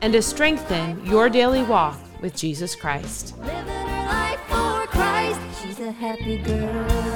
and to strengthen your daily walk with Jesus Christ. Christ. She's a happy girl.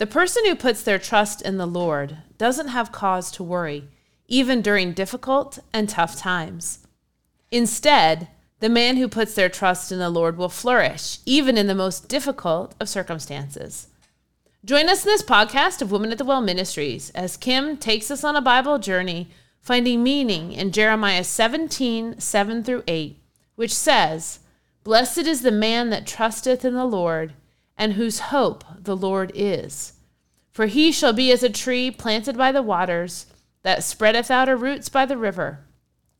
The person who puts their trust in the Lord doesn't have cause to worry, even during difficult and tough times. Instead, the man who puts their trust in the Lord will flourish, even in the most difficult of circumstances. Join us in this podcast of Woman at the Well Ministries as Kim takes us on a Bible journey, finding meaning in Jeremiah 17 7 through 8, which says, Blessed is the man that trusteth in the Lord, and whose hope the Lord is. For he shall be as a tree planted by the waters, that spreadeth out her roots by the river,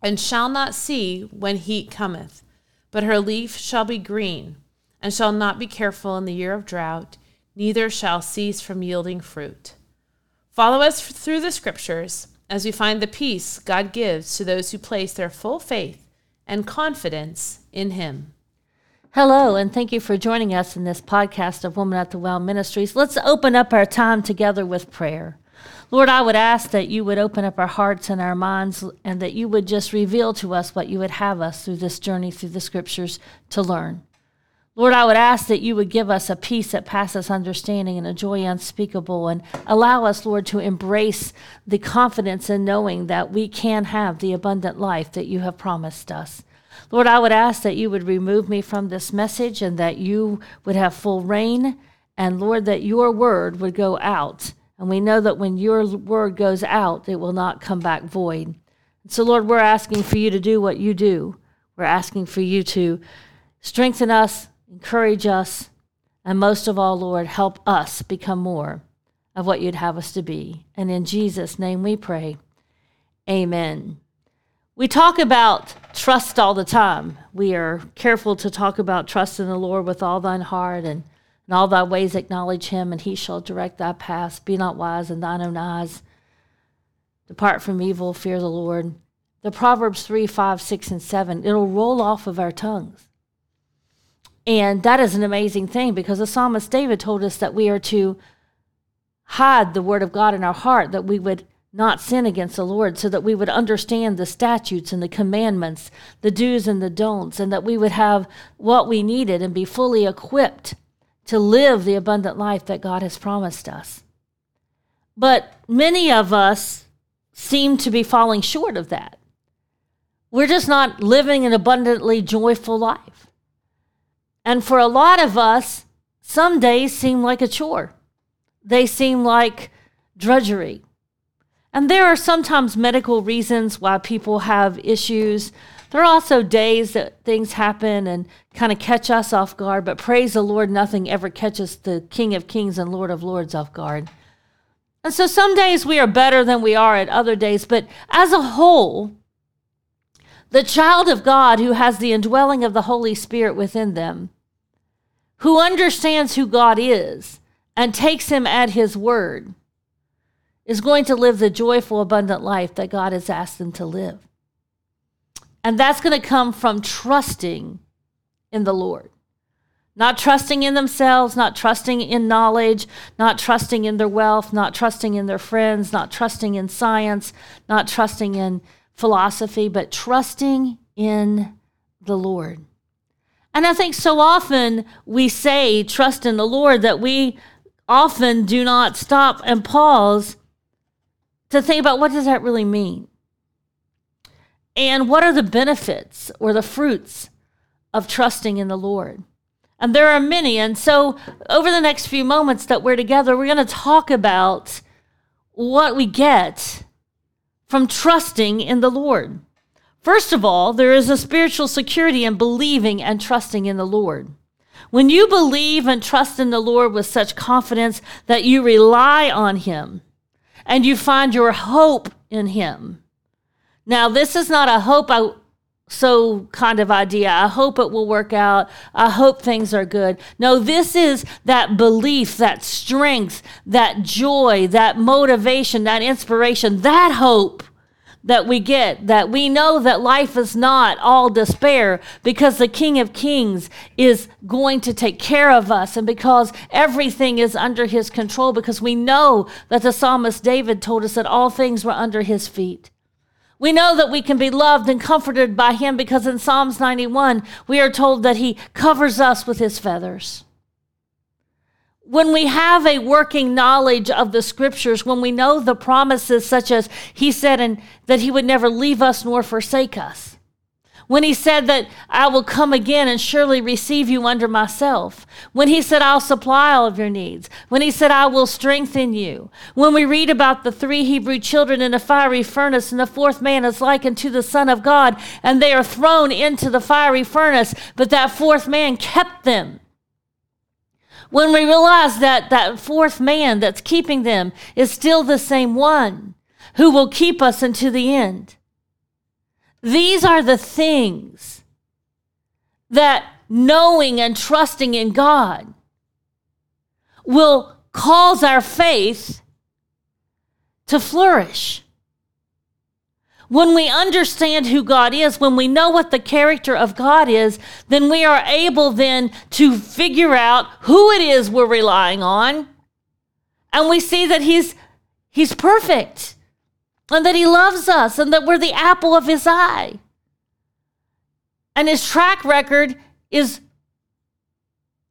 and shall not see when heat cometh, but her leaf shall be green, and shall not be careful in the year of drought, neither shall cease from yielding fruit. Follow us through the scriptures as we find the peace God gives to those who place their full faith and confidence in him. Hello, and thank you for joining us in this podcast of Woman at the Well Ministries. Let's open up our time together with prayer. Lord, I would ask that you would open up our hearts and our minds and that you would just reveal to us what you would have us through this journey through the scriptures to learn. Lord, I would ask that you would give us a peace that passes understanding and a joy unspeakable, and allow us, Lord, to embrace the confidence in knowing that we can have the abundant life that you have promised us. Lord, I would ask that you would remove me from this message and that you would have full reign, and Lord, that your word would go out. And we know that when your word goes out, it will not come back void. So, Lord, we're asking for you to do what you do. We're asking for you to strengthen us, encourage us, and most of all, Lord, help us become more of what you'd have us to be. And in Jesus' name we pray. Amen. We talk about trust all the time. We are careful to talk about trust in the Lord with all thine heart and in all thy ways acknowledge him, and he shall direct thy paths. Be not wise in thine own eyes. Depart from evil, fear the Lord. The Proverbs 3, 5, 6, and 7, it'll roll off of our tongues. And that is an amazing thing because the psalmist David told us that we are to hide the word of God in our heart, that we would not sin against the Lord, so that we would understand the statutes and the commandments, the do's and the don'ts, and that we would have what we needed and be fully equipped to live the abundant life that God has promised us. But many of us seem to be falling short of that. We're just not living an abundantly joyful life. And for a lot of us, some days seem like a chore. They seem like drudgery. And there are sometimes medical reasons why people have issues. There are also days that things happen and kind of catch us off guard, but praise the Lord, nothing ever catches the King of Kings and Lord of Lords off guard. And so some days we are better than we are at other days, but as a whole, the child of God who has the indwelling of the Holy Spirit within them, who understands who God is and takes him at his word, is going to live the joyful, abundant life that God has asked them to live. And that's going to come from trusting in the Lord. Not trusting in themselves, not trusting in knowledge, not trusting in their wealth, not trusting in their friends, not trusting in science, not trusting in philosophy, but trusting in the Lord. And I think so often we say trust in the Lord that we often do not stop and pause to think about what does that really mean? And what are the benefits or the fruits of trusting in the Lord? And there are many. And so, over the next few moments that we're together, we're going to talk about what we get from trusting in the Lord. First of all, there is a spiritual security in believing and trusting in the Lord. When you believe and trust in the Lord with such confidence that you rely on Him and you find your hope in Him. Now, this is not a hope I so kind of idea. I hope it will work out. I hope things are good. No, this is that belief, that strength, that joy, that motivation, that inspiration, that hope that we get, that we know that life is not all despair because the King of Kings is going to take care of us and because everything is under his control, because we know that the psalmist David told us that all things were under his feet. We know that we can be loved and comforted by him because in Psalms 91, we are told that he covers us with his feathers. When we have a working knowledge of the scriptures, when we know the promises, such as he said and that he would never leave us nor forsake us, when he said that I will come again and surely receive you under myself, when he said I'll supply all of your needs, when he said I will strengthen you, when we read about the three Hebrew children in a fiery furnace and the fourth man is likened to the Son of God and they are thrown into the fiery furnace, but that fourth man kept them. When we realize that that fourth man that's keeping them is still the same one who will keep us unto the end these are the things that knowing and trusting in God will cause our faith to flourish. When we understand who God is, when we know what the character of God is, then we are able then to figure out who it is we're relying on. And we see that he's he's perfect and that he loves us and that we're the apple of his eye. And his track record is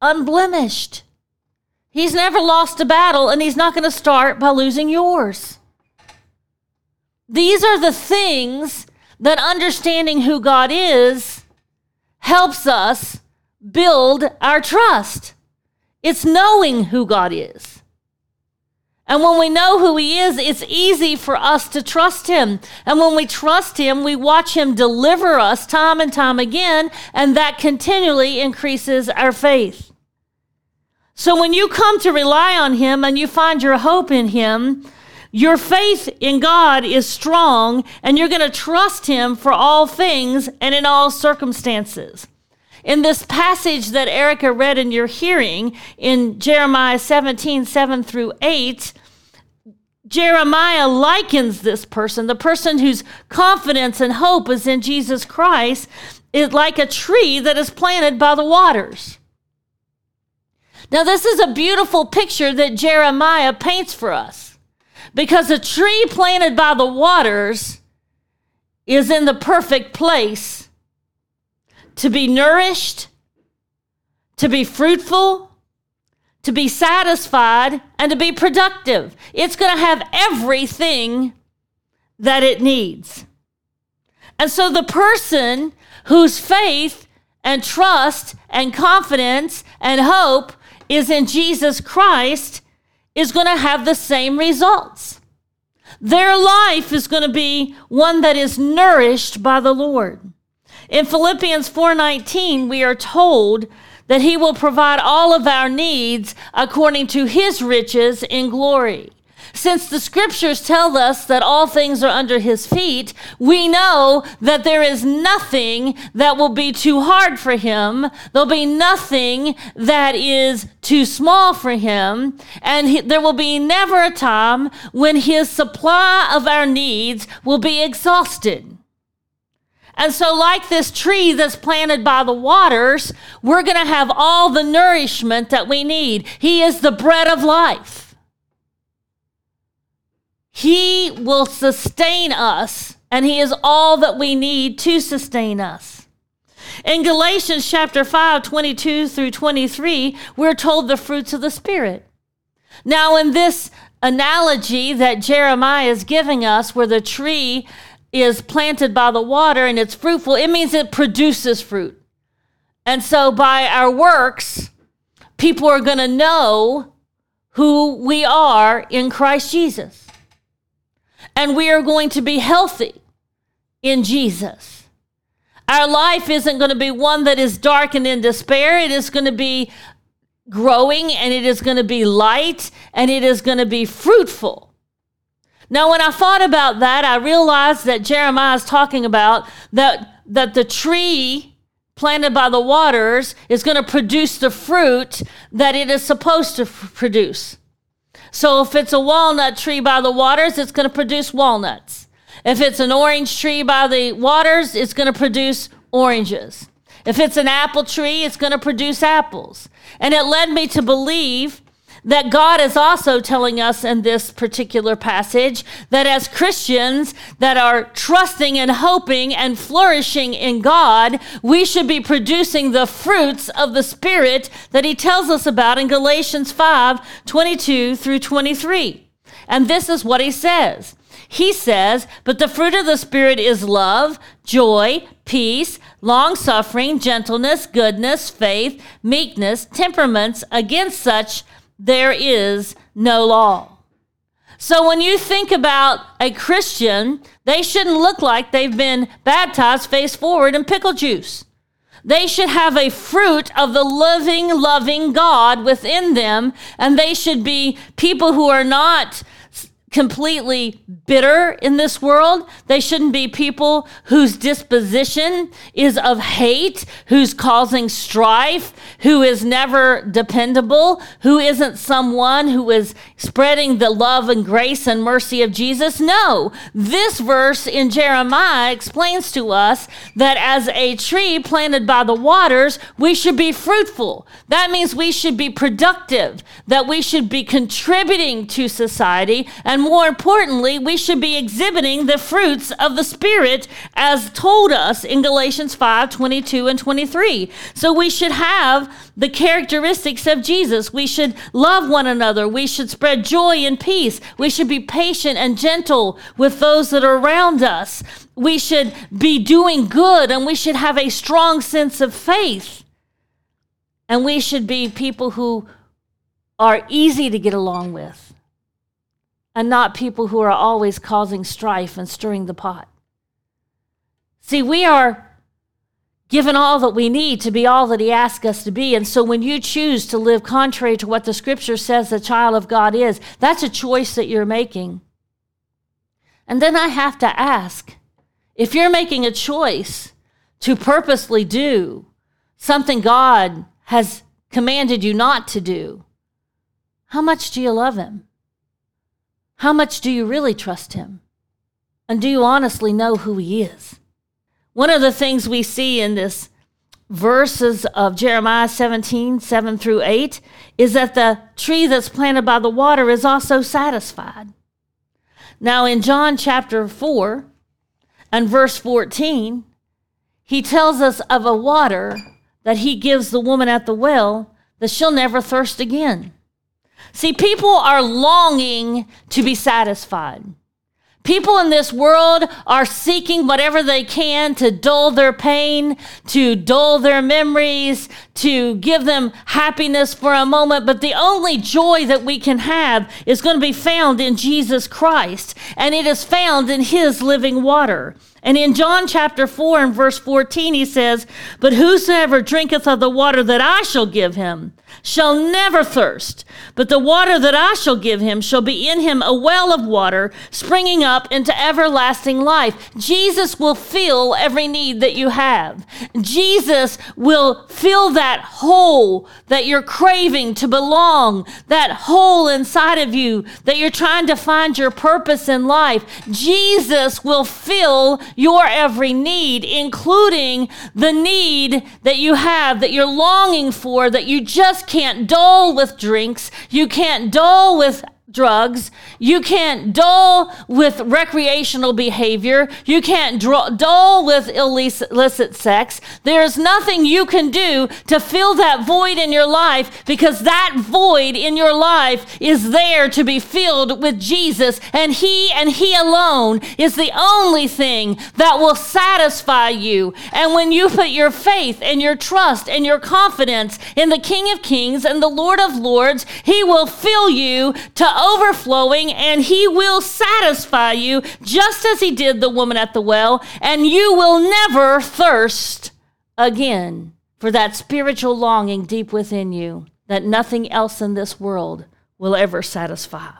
unblemished. He's never lost a battle, and he's not going to start by losing yours. These are the things that understanding who God is helps us build our trust. It's knowing who God is. And when we know who He is, it's easy for us to trust Him. And when we trust Him, we watch Him deliver us time and time again, and that continually increases our faith. So when you come to rely on Him and you find your hope in Him, your faith in God is strong, and you're going to trust Him for all things and in all circumstances. In this passage that Erica read in your hearing in Jeremiah 17, 7 through 8, Jeremiah likens this person, the person whose confidence and hope is in Jesus Christ, is like a tree that is planted by the waters. Now, this is a beautiful picture that Jeremiah paints for us because a tree planted by the waters is in the perfect place to be nourished, to be fruitful, to be satisfied, and to be productive. It's going to have everything that it needs. And so the person whose faith and trust and confidence and hope is in Jesus Christ is going to have the same results. Their life is going to be one that is nourished by the Lord. In Philippians 4:19 we are told that he will provide all of our needs according to his riches in glory. Since the scriptures tell us that all things are under his feet, we know that there is nothing that will be too hard for him. There'll be nothing that is too small for him. And he, there will be never a time when his supply of our needs will be exhausted. And so, like this tree that's planted by the waters, we're going to have all the nourishment that we need. He is the bread of life. He will sustain us, and He is all that we need to sustain us. In Galatians chapter 5, 22 through 23, we're told the fruits of the Spirit. Now, in this analogy that Jeremiah is giving us, where the tree is planted by the water and it's fruitful, it means it produces fruit. And so by our works, people are going to know who we are in Christ Jesus. And we are going to be healthy in Jesus. Our life isn't going to be one that is dark and in despair. It is going to be growing and it is going to be light and it is going to be fruitful. Now, when I thought about that, I realized that Jeremiah is talking about that, that the tree planted by the waters is going to produce the fruit that it is supposed to f- produce. So if it's a walnut tree by the waters, it's going to produce walnuts. If it's an orange tree by the waters, it's going to produce oranges. If it's an apple tree, it's going to produce apples. And it led me to believe that God is also telling us in this particular passage that as Christians that are trusting and hoping and flourishing in God, we should be producing the fruits of the Spirit that He tells us about in Galatians 5 22 through 23. And this is what He says. He says, But the fruit of the Spirit is love, joy, peace, long suffering, gentleness, goodness, faith, meekness, temperaments. Against such there is no law. So when you think about a Christian, they shouldn't look like they've been baptized face forward in pickle juice. They should have a fruit of the living, loving God within them, and they should be people who are not completely bitter in this world. They shouldn't be people whose disposition is of hate, who's causing strife, who is never dependable, who isn't someone who is spreading the love and grace and mercy of Jesus. No, this verse in Jeremiah explains to us that as a tree planted by the waters, we should be fruitful. That means we should be productive, that we should be contributing to society and and more importantly, we should be exhibiting the fruits of the Spirit as told us in Galatians 5 22 and 23. So we should have the characteristics of Jesus. We should love one another. We should spread joy and peace. We should be patient and gentle with those that are around us. We should be doing good and we should have a strong sense of faith. And we should be people who are easy to get along with and not people who are always causing strife and stirring the pot. See, we are given all that we need to be all that He asks us to be. And so when you choose to live contrary to what the scripture says the child of God is, that's a choice that you're making. And then I have to ask if you're making a choice to purposely do something God has commanded you not to do, how much do you love Him? How much do you really trust him? And do you honestly know who he is? One of the things we see in this verses of Jeremiah 17, 7 through 8, is that the tree that's planted by the water is also satisfied. Now, in John chapter 4 and verse 14, he tells us of a water that he gives the woman at the well that she'll never thirst again. See, people are longing to be satisfied. People in this world are seeking whatever they can to dull their pain, to dull their memories, to give them happiness for a moment. But the only joy that we can have is going to be found in Jesus Christ, and it is found in His living water. And in John chapter 4 and verse 14, he says, But whosoever drinketh of the water that I shall give him shall never thirst, but the water that I shall give him shall be in him a well of water springing up into everlasting life. Jesus will fill every need that you have. Jesus will fill that hole that you're craving to belong, that hole inside of you that you're trying to find your purpose in life. Jesus will fill your every need, including the need that you have, that you're longing for, that you just can't dull with drinks, you can't dull with drugs. You can't dull with recreational behavior. You can't dull with illicit sex. There's nothing you can do to fill that void in your life because that void in your life is there to be filled with Jesus. And He and He alone is the only thing that will satisfy you. And when you put your faith and your trust and your confidence in the King of Kings and the Lord of Lords, He will fill you to overflowing, and He will satisfy you just as He did the woman at the well, and you will never thirst again for that spiritual longing deep within you that nothing else in this world will ever satisfy.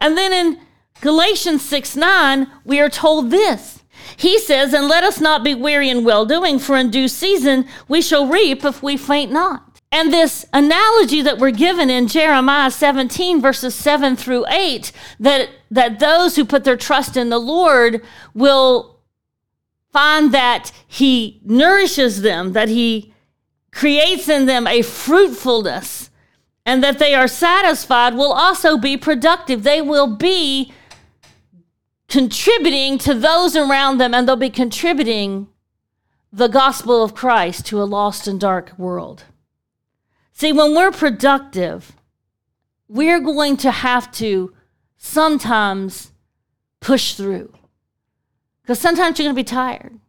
And then in Galatians 6 9, we are told this. He says, And let us not be weary in well doing, for in due season we shall reap if we faint not. And this analogy that we're given in Jeremiah 17, verses 7 through 8, that, that those who put their trust in the Lord will find that He nourishes them, that He creates in them a fruitfulness, and that they are satisfied, will also be productive. They will be contributing to those around them, and they'll be contributing the gospel of Christ to a lost and dark world. See, when we're productive, we're going to have to sometimes push through because sometimes you're going to be tired.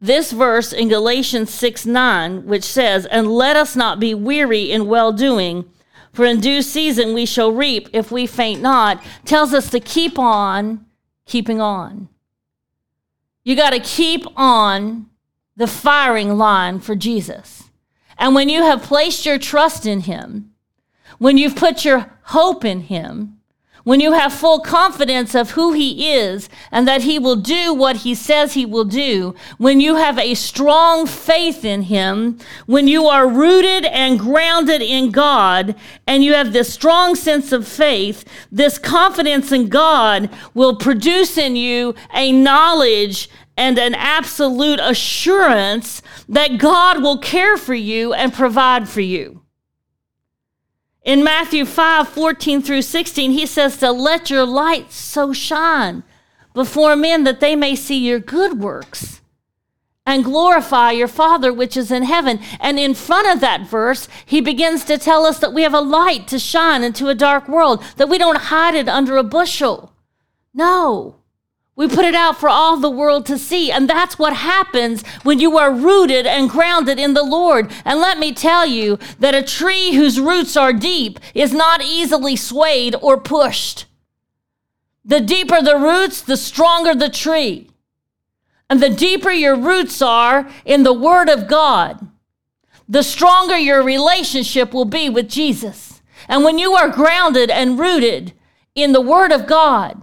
This verse in Galatians 6 9, which says, And let us not be weary in well doing, for in due season we shall reap if we faint not, tells us to keep on keeping on. You got to keep on the firing line for Jesus. And when you have placed your trust in Him, when you've put your hope in Him, when you have full confidence of who He is and that He will do what He says He will do, when you have a strong faith in Him, when you are rooted and grounded in God, and you have this strong sense of faith, this confidence in God will produce in you a knowledge and an absolute assurance that God will care for you and provide for you. In Matthew 5 14 through 16, he says to let your light so shine before men that they may see your good works and glorify your Father which is in heaven. And in front of that verse, he begins to tell us that we have a light to shine into a dark world, that we don't hide it under a bushel. No. We put it out for all the world to see. And that's what happens when you are rooted and grounded in the Lord. And let me tell you that a tree whose roots are deep is not easily swayed or pushed. The deeper the roots, the stronger the tree. And the deeper your roots are in the Word of God, the stronger your relationship will be with Jesus. And when you are grounded and rooted in the Word of God,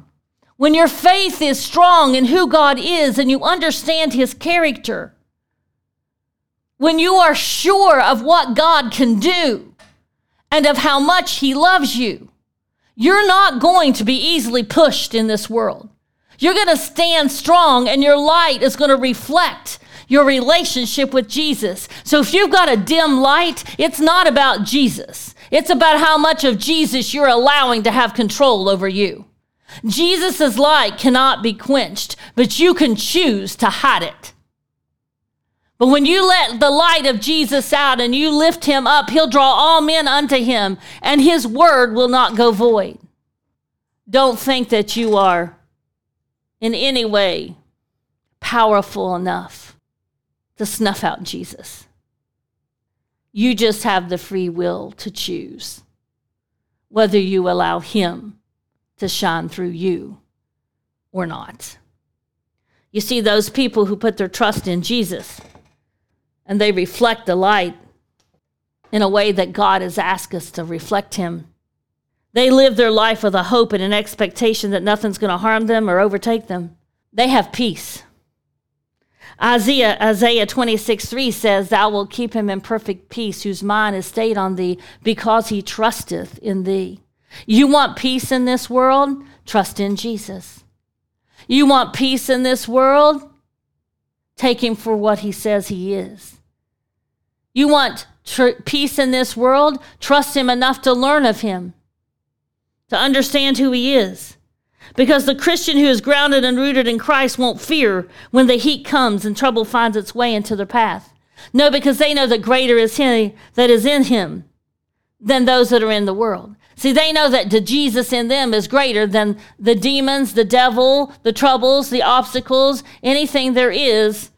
when your faith is strong in who God is and you understand his character, when you are sure of what God can do and of how much he loves you, you're not going to be easily pushed in this world. You're going to stand strong and your light is going to reflect your relationship with Jesus. So if you've got a dim light, it's not about Jesus. It's about how much of Jesus you're allowing to have control over you. Jesus' light cannot be quenched, but you can choose to hide it. But when you let the light of Jesus out and you lift him up, he'll draw all men unto him, and his word will not go void. Don't think that you are in any way powerful enough to snuff out Jesus. You just have the free will to choose whether you allow him to shine through you or not. You see, those people who put their trust in Jesus and they reflect the light in a way that God has asked us to reflect Him. They live their life with a hope and an expectation that nothing's going to harm them or overtake them. They have peace. Isaiah, Isaiah 26, 3 says, Thou wilt keep him in perfect peace, whose mind is stayed on thee, because he trusteth in thee. You want peace in this world? Trust in Jesus. You want peace in this world? Take him for what he says he is. You want tr- peace in this world? Trust him enough to learn of him, to understand who he is. Because the Christian who is grounded and rooted in Christ won't fear when the heat comes and trouble finds its way into their path. No, because they know that greater is he that is in him than those that are in the world. See, they know that the Jesus in them is greater than the demons, the devil, the troubles, the obstacles, anything there is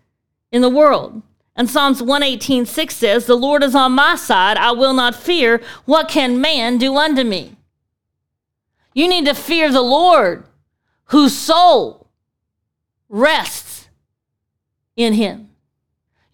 in the world. And Psalms 118, 6 says, The Lord is on my side, I will not fear. What can man do unto me? You need to fear the Lord, whose soul rests in him.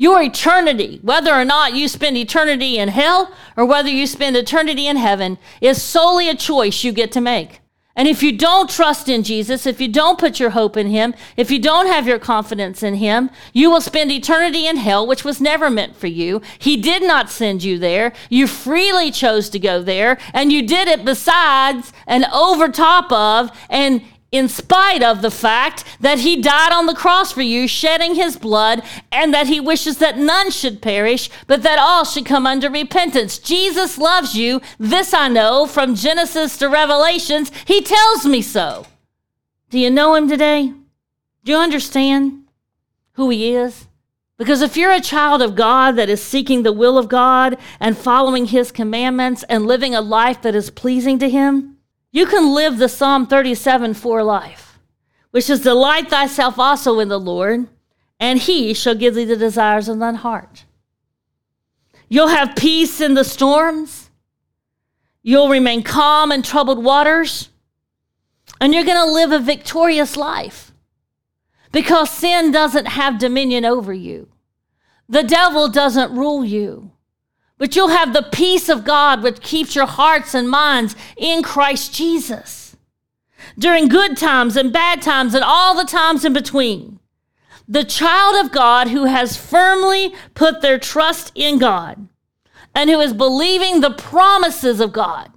Your eternity, whether or not you spend eternity in hell or whether you spend eternity in heaven, is solely a choice you get to make. And if you don't trust in Jesus, if you don't put your hope in Him, if you don't have your confidence in Him, you will spend eternity in hell, which was never meant for you. He did not send you there. You freely chose to go there, and you did it besides and over top of and in spite of the fact that he died on the cross for you, shedding his blood, and that he wishes that none should perish, but that all should come under repentance. Jesus loves you. This I know from Genesis to Revelations. He tells me so. Do you know him today? Do you understand who he is? Because if you're a child of God that is seeking the will of God and following his commandments and living a life that is pleasing to him, you can live the Psalm 37 4 life, which is delight thyself also in the Lord, and he shall give thee the desires of thine heart. You'll have peace in the storms. You'll remain calm in troubled waters. And you're going to live a victorious life because sin doesn't have dominion over you. The devil doesn't rule you. But you'll have the peace of God which keeps your hearts and minds in Christ Jesus. During good times and bad times and all the times in between, the child of God who has firmly put their trust in God and who is believing the promises of God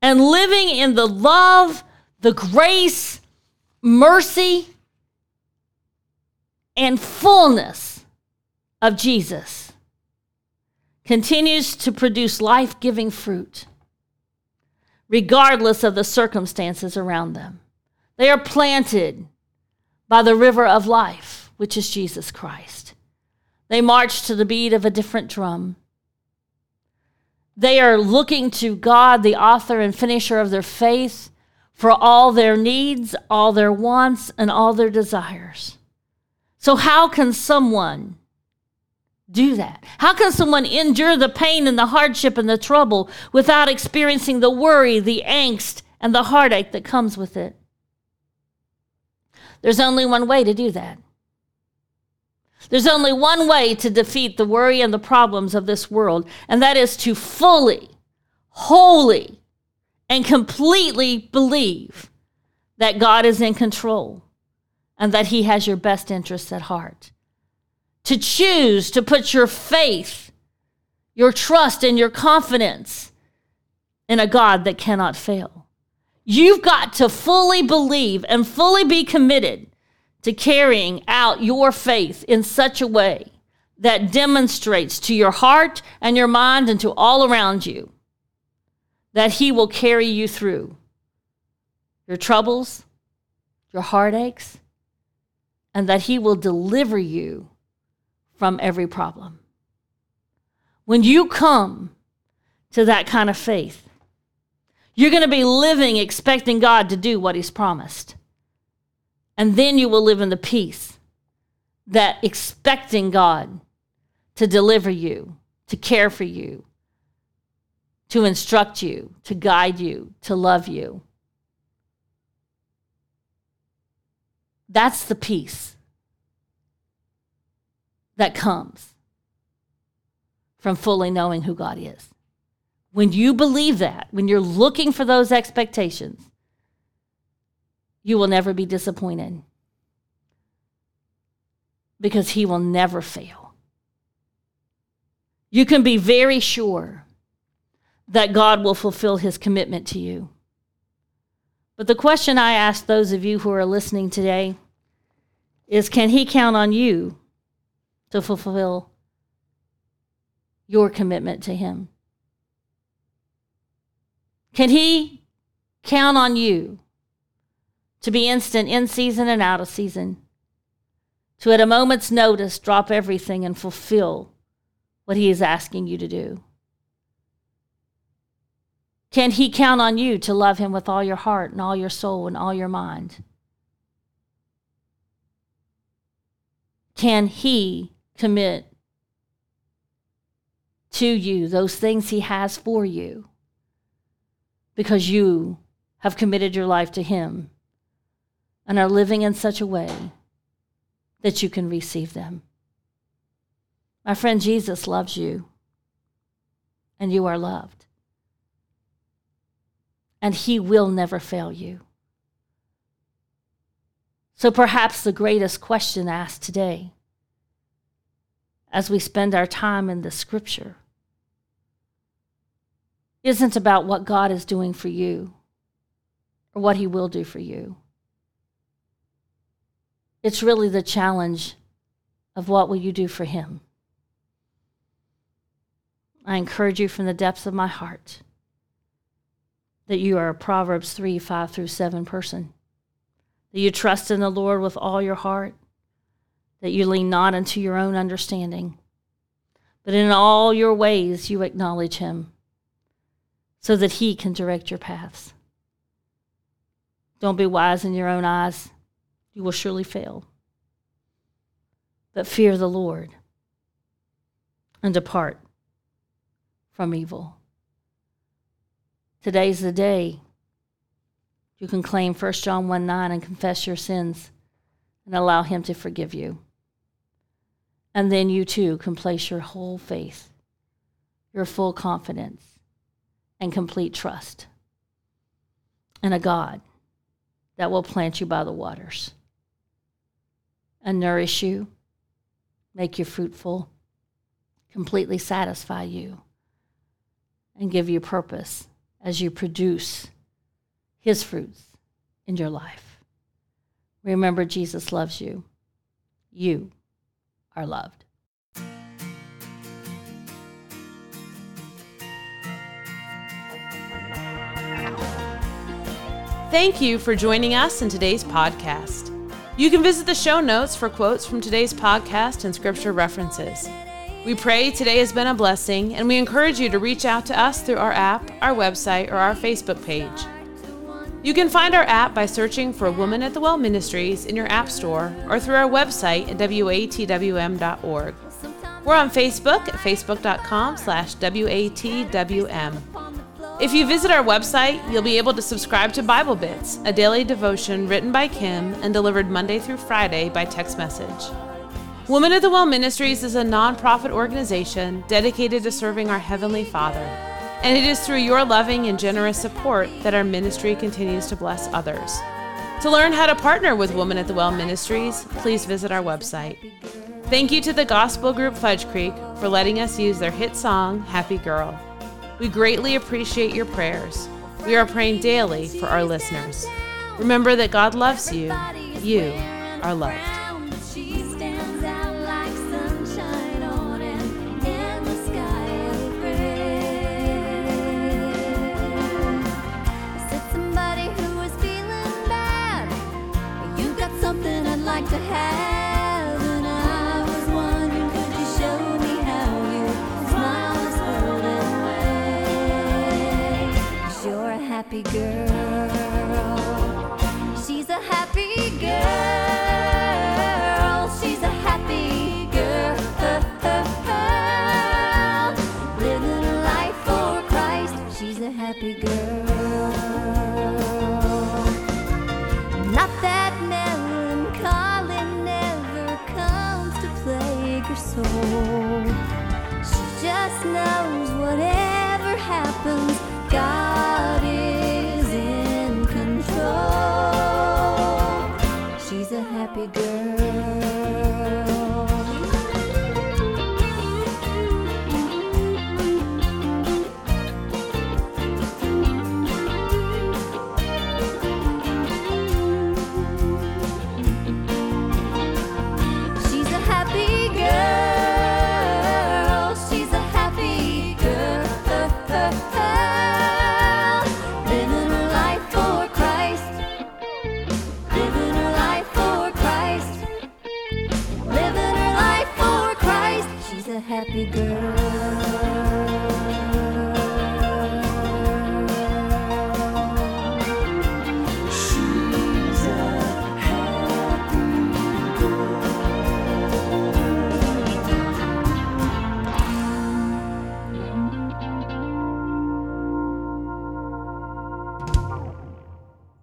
and living in the love, the grace, mercy, and fullness of Jesus continues to produce life giving fruit, regardless of the circumstances around them. They are planted by the river of life, which is Jesus Christ. They march to the beat of a different drum. They are looking to God, the author and finisher of their faith, for all their needs, all their wants, and all their desires. So, how can someone do that? How can someone endure the pain and the hardship and the trouble without experiencing the worry, the angst, and the heartache that comes with it? There's only one way to do that. There's only one way to defeat the worry and the problems of this world, and that is to fully, wholly, and completely believe that God is in control and that He has your best interests at heart to choose to put your faith, your trust, and your confidence in a God that cannot fail. You've got to fully believe and fully be committed to carrying out your faith in such a way that demonstrates to your heart and your mind and to all around you that He will carry you through your troubles, your heartaches, and that He will deliver you from every problem. When you come to that kind of faith, you're going to be living expecting God to do what He's promised. And then you will live in the peace that expecting God to deliver you, to care for you, to instruct you, to guide you, to love you. That's the peace that comes from fully knowing who God is. When you believe that, when you're looking for those expectations, you will never be disappointed because He will never fail. You can be very sure that God will fulfill His commitment to you. But the question I ask those of you who are listening today is can He count on you to fulfill your commitment to Him? Can He count on you to be instant in season and out of season? To at a moment's notice drop everything and fulfill what He is asking you to do? Can He count on you to love Him with all your heart and all your soul and all your mind? Can He commit to you those things He has for you because you have committed your life to Him and are living in such a way that you can receive them. My friend, Jesus loves you, and you are loved. And He will never fail you. So perhaps the greatest question asked today, as we spend our time in the scripture, isn't about what God is doing for you or what He will do for you. It's really the challenge of what will you do for Him. I encourage you from the depths of my heart that you are a Proverbs 3 5 through 7 person, that you trust in the Lord with all your heart, that you lean not unto your own understanding, but in all your ways you acknowledge Him so that He can direct your paths. Don't be wise in your own eyes, you will surely fail. But fear the Lord and depart from evil. Today's the day you can claim 1 John 1 9 and confess your sins and allow Him to forgive you. And then you too can place your whole faith, your full confidence, and complete trust in a God that will plant you by the waters and nourish you, make you fruitful, completely satisfy you, and give you purpose as you produce his fruits in your life. Remember, Jesus loves you. You are loved. Thank you for joining us in today's podcast. You can visit the show notes for quotes from today's podcast and scripture references. We pray today has been a blessing, and we encourage you to reach out to us through our app, our website, or our Facebook page. You can find our app by searching for Woman at the Well Ministries in your app store or through our website at watwm.org. We're on Facebook at facebook.com slash watwm. If you visit our website, you'll be able to subscribe to Bible Bits, a daily devotion written by Kim and delivered Monday through Friday by text message. Woman at the Well Ministries is a nonprofit organization dedicated to serving our Heavenly Father, and it is through your loving and generous support that our ministry continues to bless others. To learn how to partner with Woman at the Well Ministries, please visit our website. Thank you to the gospel group Fudge Creek for letting us use their hit song, Happy Girl. We greatly appreciate your prayers. We are praying daily for our listeners. Remember that God loves you. You are loved.